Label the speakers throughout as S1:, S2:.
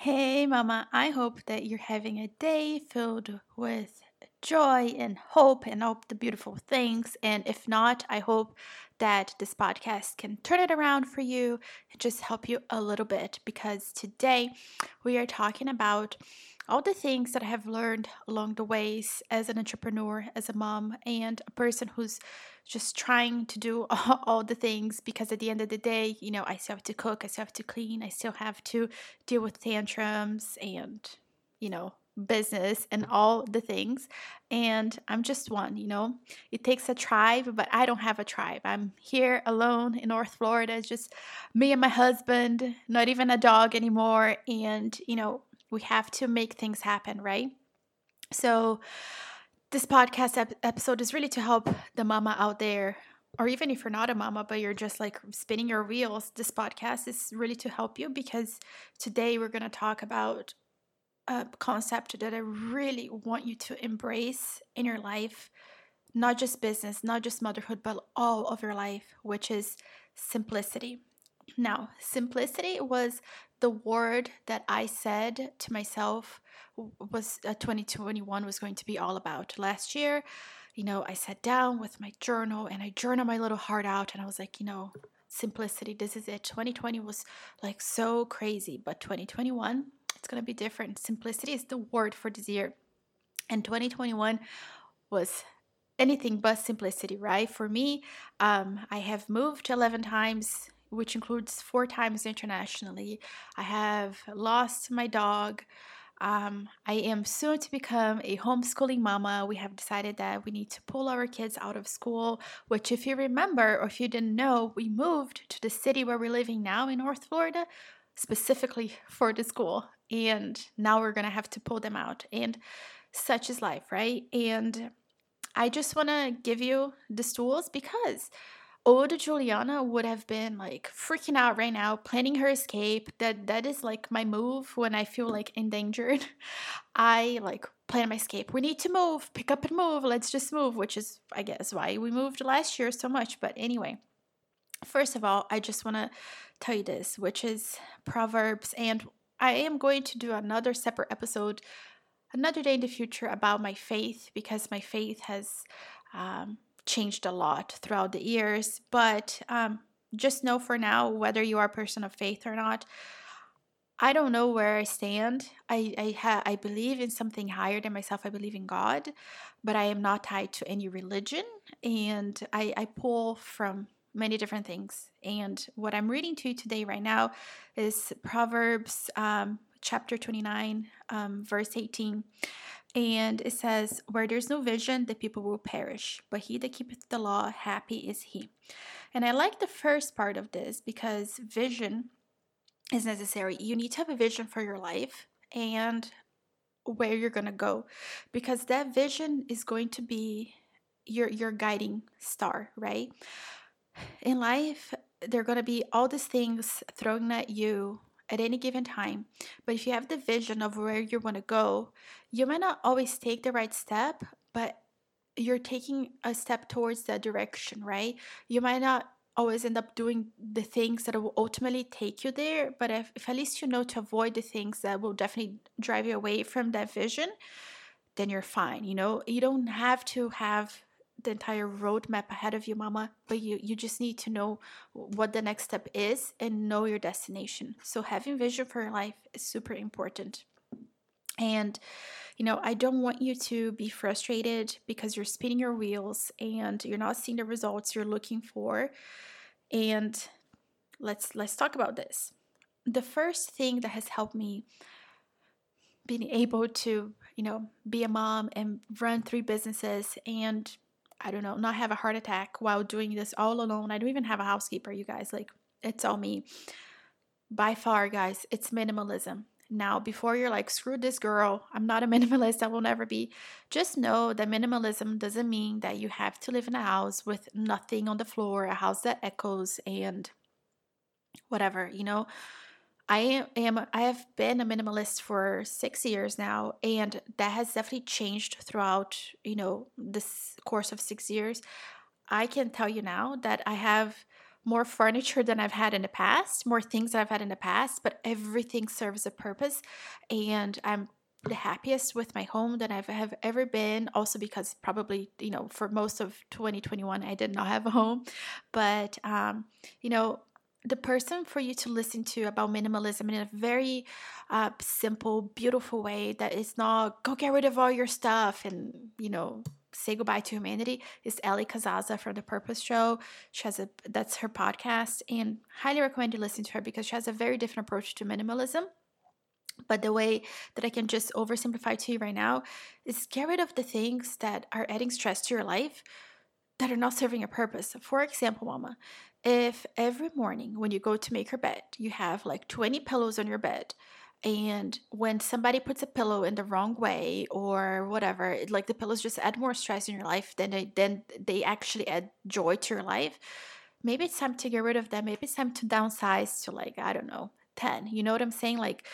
S1: Hey, Mama. I hope that you're having a day filled with joy and hope and all the beautiful things. And if not, I hope that this podcast can turn it around for you and just help you a little bit because today we are talking about all the things that I have learned along the ways as an entrepreneur, as a mom, and a person who's just trying to do all, the things because at the end of the day, you know, I still have to cook, I still have to clean, I still have to deal with tantrums and, you know, business and all the things. And I'm just one, you know. It takes a tribe, but I don't have a tribe. I'm here alone in North Florida. It's just me and my husband, not even a dog anymore. And, you know, we have to make things happen, right? So, this podcast ep- episode is really to help the mama out there, or even if you're not a mama, but you're just like spinning your wheels. This podcast is really to help you because today we're going to talk about a concept that I really want you to embrace in your life, not just business, not just motherhood, but all of your life, which is simplicity. Now, simplicity was the word that I said to myself was uh, 2021 was going to be all about. Last year, you know, I sat down with my journal and I journal my little heart out and I was like, you know, simplicity, this is it. 2020 was like so crazy, but 2021, it's going to be different. Simplicity is the word for this year. And 2021 was anything but simplicity, right? For me, um, I have moved 11 times which includes four times internationally. I have lost my dog. Um, I am soon to become a homeschooling mama. We have decided that we need to pull our kids out of school, which, if you remember or if you didn't know, we moved to the city where we're living now in North Florida specifically for the school. And now we're going to have to pull them out. And such is life, right? And I just want to give you the tools because old Juliana would have been like freaking out right now, planning her escape. That that is like my move when I feel like endangered. I like plan my escape. We need to move, pick up and move. Let's just move, which is I guess why we moved last year so much. But anyway, first of all, I just want to tell you this, which is Proverbs and I am going to do another separate episode another day in the future about my faith because my faith has um, changed a lot throughout the years. But um, just know for now, whether you are a person of faith or not, I don't know where I stand. I I, ha- I believe in something higher than myself. I believe in God, but I am not tied to any religion, and I, I pull from many different things. And what I'm reading to you today, right now, is Proverbs um, chapter 29, um, verse 18. And it says, Where there's no vision, the people will perish, but he that keepeth the law, happy is he. And I like the first part of this because vision is necessary. You need to have a vision for your life and where you're going to go because that vision is going to be your your guiding star, right? In life, there are going to be all these things thrown at you at any given time. But if you have the vision of where you want to go, you might not always take the right step, but you're taking a step towards that direction, right? You might not always end up doing the things that will ultimately take you there, but if, if at least you know to avoid the things that will definitely drive you away from that vision, then you're fine. You know, you don't have to have the entire roadmap ahead of you, mama, but you, you just need to know what the next step is and know your destination. So, having vision for your life is super important. And, you know, I don't want you to be frustrated because you're spinning your wheels and you're not seeing the results you're looking for. And let's let's talk about this. The first thing that has helped me being able to, you know, be a mom and run three businesses and I don't know, not have a heart attack while doing this all alone. I don't even have a housekeeper, you guys. Like, it's all me. By far, guys, it's minimalism. Now, before you're like, screw this girl, I'm not a minimalist, I will never be. Just know that minimalism doesn't mean that you have to live in a house with nothing on the floor, a house that echoes and whatever, you know. I am I have been a minimalist for 6 years now and that has definitely changed throughout, you know, this course of 6 years. I can tell you now that I have more furniture than I've had in the past, more things I've had in the past, but everything serves a purpose. And I'm the happiest with my home than I've have ever been. Also because probably you know for most of 2021 I did not have a home, but um, you know the person for you to listen to about minimalism in a very uh, simple, beautiful way that is not go get rid of all your stuff and you know say goodbye to humanity is Allie Casazza from the Purpose Show. She has a that's her podcast and highly recommend you listen to her because she has a very different approach to minimalism. But the way that I can just oversimplify to you right now is get rid of the things that are adding stress to your life that are not serving a purpose. For example, mama, if every morning when you go to make your bed, you have like 20 pillows on your bed, and when somebody puts a pillow in the wrong way or whatever, like the pillows just add more stress in your life than they, then they actually add joy to your life. Maybe it's time to get rid of them. Maybe it's time to downsize to like, I don't know, 10. You know what I'm saying? Like,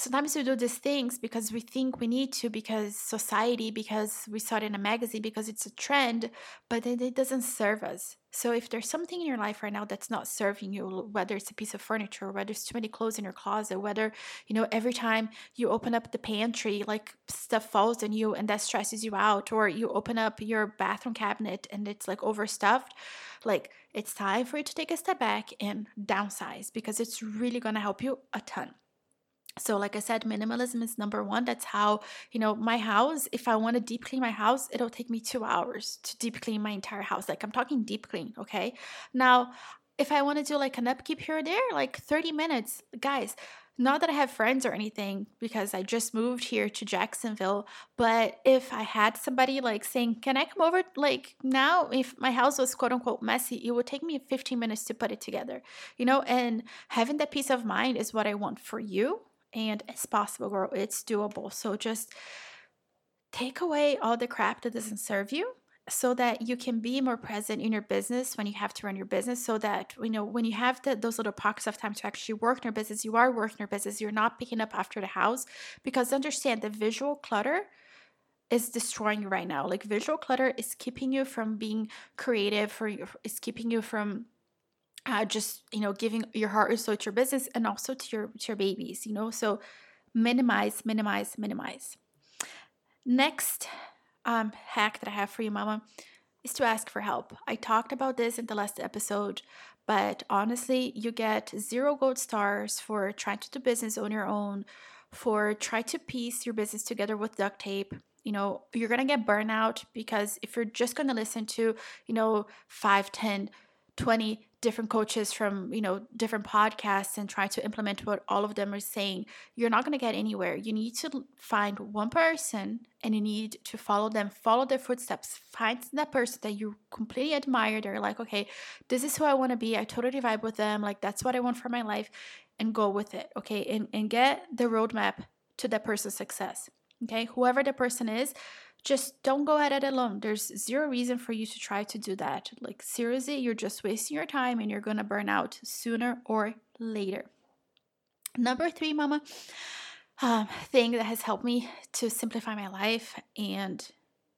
S1: sometimes we do these things because we think we need to because society because we saw it in a magazine because it's a trend but it doesn't serve us. So if there's something in your life right now that's not serving you whether it's a piece of furniture whether it's too many clothes in your closet whether you know every time you open up the pantry like stuff falls on you and that stresses you out or you open up your bathroom cabinet and it's like overstuffed like it's time for you to take a step back and downsize because it's really going to help you a ton so like i said minimalism is number one. That's how you know my house if i want to deep clean my house it'll take me two hours to deep clean my entire house. Like i'm talking deep clean okay? Now if i want to do like an upkeep here or there like 30 minutes guys not that I have friends or anything because I just moved here to Jacksonville, but if I had somebody like saying, Can I come over? Like now, if my house was quote unquote messy, it would take me 15 minutes to put it together, you know, and having that peace of mind is what I want for you and it's possible, girl. It's doable. So just take away all the crap that doesn't serve you so that you can be more present in your business when you have to run your business so that you know when you have the, those little pockets of time to actually work in your business you are working your business you're not picking up after the house because understand the visual clutter is destroying you right now like visual clutter is keeping you from being creative or is keeping you from uh, just you know giving your heart and soul to your business and also to your to your babies you know? So minimize minimize minimize. Next um, hack that i have for you mama is to ask for help. I talked about this in the last episode but honestly you get zero gold stars for trying to do business on your own for try to piece your business together with duct tape. You know you're gonna get burnout because if you're just gonna listen to you know 5 10 20 different coaches from you know different podcasts and try to implement what all of them are saying you're not going to get anywhere. You need to find one person and you need to follow them follow their footsteps find that person that you completely admire. They're like okay this is who i want to be. I totally vibe with them. Like that's what i want for my life and go with it okay? And, and get the roadmap to that person's success okay? Whoever the person is just don't go at it alone. There's zero reason for you to try to do that. Like, seriously, you're just wasting your time and you're gonna burn out sooner or later. Number three, mama, um, thing that has helped me to simplify my life and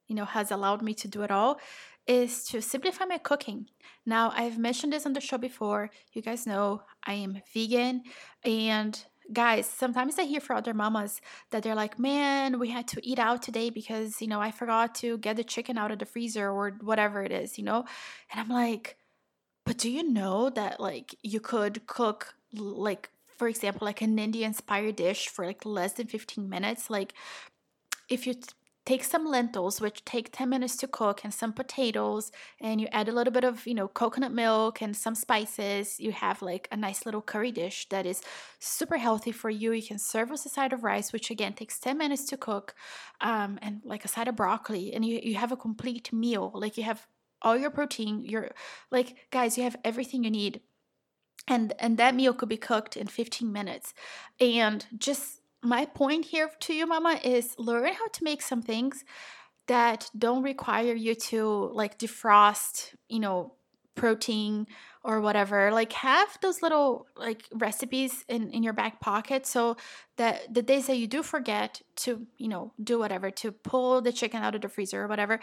S1: you know has allowed me to do it all is to simplify my cooking. Now, I've mentioned this on the show before. You guys know I am vegan and guys, sometimes I hear from other mamas that they're like, man, we had to eat out today because, you know, I forgot to get the chicken out of the freezer or whatever it is, you know? And I'm like, but do you know that, like, you could cook, like, for example, like an Indian inspired dish for like less than 15 minutes? Like, if you take some lentils which take 10 minutes to cook and some potatoes and you add a little bit of you know coconut milk and some spices. You have like a nice little curry dish that is super healthy for you. You can serve with a side of rice which again takes 10 minutes to cook um, and like a side of broccoli and you, you have a complete meal. Like you have all your protein you're like guys you have everything you need. And and that meal could be cooked in 15 minutes. And just my point here to you, mama, is learn how to make some things that don't require you to like defrost, you know, protein or whatever like have those little like recipes in in your back pocket so that the days that you do forget to you know do whatever to pull the chicken out of the freezer or whatever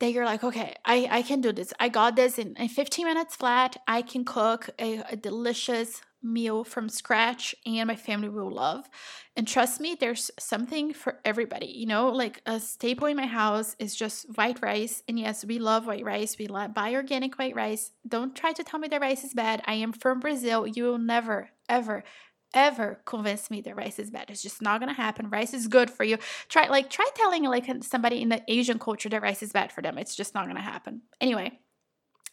S1: that you're like, okay, I, I can do this. I got this in, in 15 minutes flat. I can cook a, a delicious meal from scratch and my family will love. And trust me, there's something for everybody. You know, like a staple in my house is just white rice. And yes, we love white rice. We love, buy organic white rice. Don't try to tell me the rice is bad. I am from Brazil. You will never, ever, ever convince me that rice is bad. It's just not gonna happen. Rice is good for you. Try like try telling like somebody in the Asian culture that rice is bad for them. It's just not gonna happen. Anyway,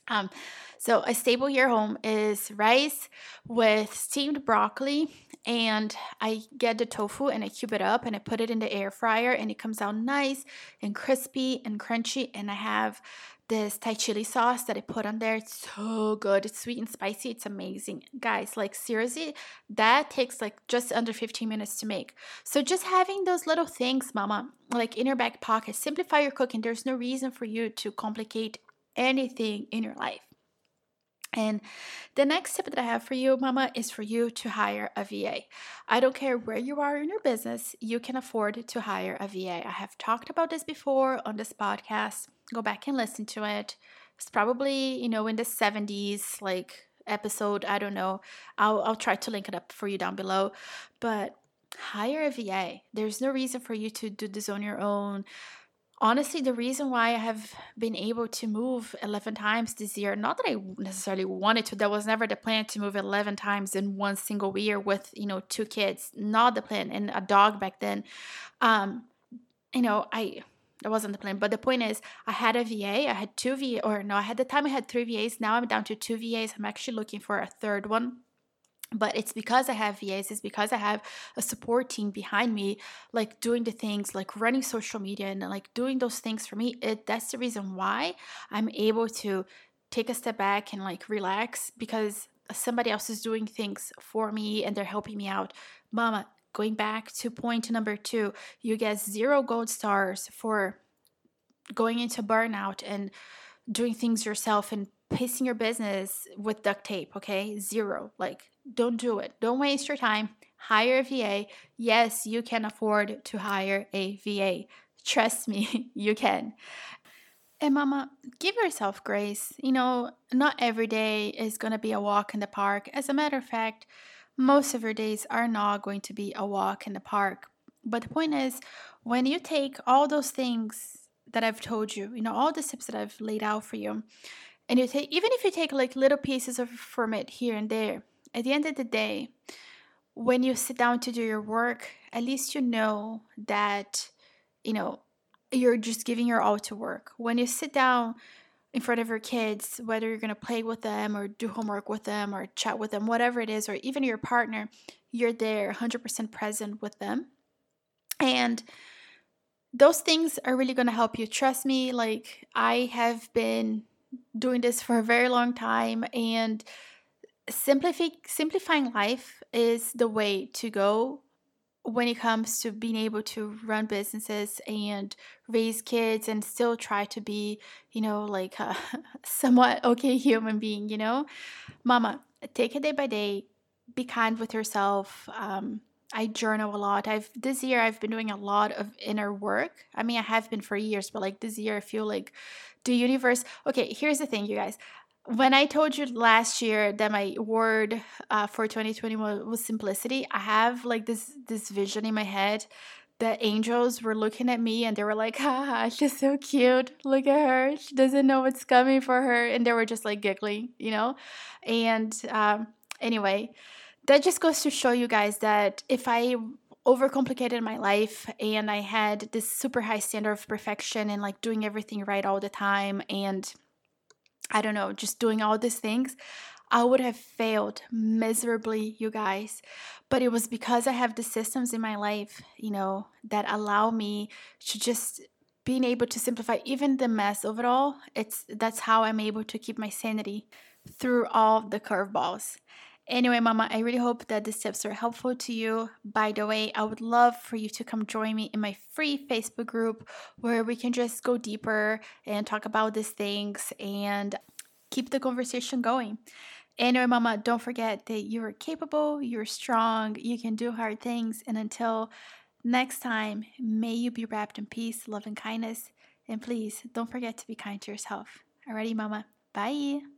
S1: um, so a staple here home is rice with steamed broccoli, and I get the tofu and I cube it up and I put it in the air fryer, and it comes out nice and crispy and crunchy. And I have this Thai chili sauce that I put on there. It's so good. It's sweet and spicy. It's amazing. Guys, like seriously, that takes like just under 15 minutes to make. So just having those little things, mama, like in your back pocket, simplify your cooking. There's no reason for you to complicate anything in your life. And the next tip that I have for you, mama, is for you to hire a VA. I don't care where you are in your business, you can afford to hire a VA. I have talked about this before on this podcast. Go back and listen to it. It's probably, you know, in the 70s, like episode, I don't know. I'll I'll try to link it up for you down below. But hire a VA. There's no reason for you to do this on your own honestly the reason why i have been able to move 11 times this year not that i necessarily wanted to that was never the plan to move 11 times in one single year with you know two kids not the plan and a dog back then. Um you know i that wasn't the plan but the point is i had a va i had two va or no i had the time i had three vas now i'm down to two vas i'm actually looking for a third one but it's because I have VAs, it's because I have a support team behind me, like doing the things like running social media and like doing those things for me. It that's the reason why I'm able to take a step back and like relax because somebody else is doing things for me and they're helping me out. Mama, going back to point number two, you get zero gold stars for going into burnout and doing things yourself and pacing your business with duct tape, okay? Zero. Like don't do it. Don't waste your time. Hire a VA. Yes, you can afford to hire a VA. Trust me, you can. And mama, give yourself grace. You know, not every day is going to be a walk in the park. As a matter of fact, most of your days are not going to be a walk in the park. But the point is, when you take all those things that I've told you, you know, all the tips that I've laid out for you, and you take, even if you take like little pieces of from it here and there, at the end of the day, when you sit down to do your work, at least you know that, you know, you're just giving your all to work. When you sit down in front of your kids, whether you're going to play with them or do homework with them or chat with them, whatever it is, or even your partner, you're there 100% present with them. And those things are really going to help you. Trust me, like I have been doing this for a very long time and simplify, simplifying life is the way to go when it comes to being able to run businesses and raise kids and still try to be, you know, like a somewhat okay human being, you know? Mama, take it day by day, be kind with yourself. Um, I journal a lot. I've this year I've been doing a lot of inner work. I mean, I have been for years, but like this year I feel like the universe. Okay, here's the thing, you guys when I told you last year that my word uh, for 2021 was simplicity, I have like this this vision in my head that angels were looking at me and they were like, "Ha, she's so cute. Look at her. She doesn't know what's coming for her," and they were just like giggling, you know. And um, anyway, that just goes to show you guys that if I overcomplicated my life and I had this super high standard of perfection and like doing everything right all the time and I don't know, just doing all these things, I would have failed miserably, you guys. But it was because I have the systems in my life, you know, that allow me to just being able to simplify even the mess of it all. It's that's how I'm able to keep my sanity through all the curveballs. Anyway, Mama, I really hope that these tips are helpful to you. By the way, I would love for you to come join me in my free Facebook group where we can just go deeper and talk about these things and keep the conversation going. Anyway, Mama, don't forget that you are capable, you're strong, you can do hard things. And until next time, may you be wrapped in peace, love, and kindness. And please don't forget to be kind to yourself. Alrighty, Mama. Bye.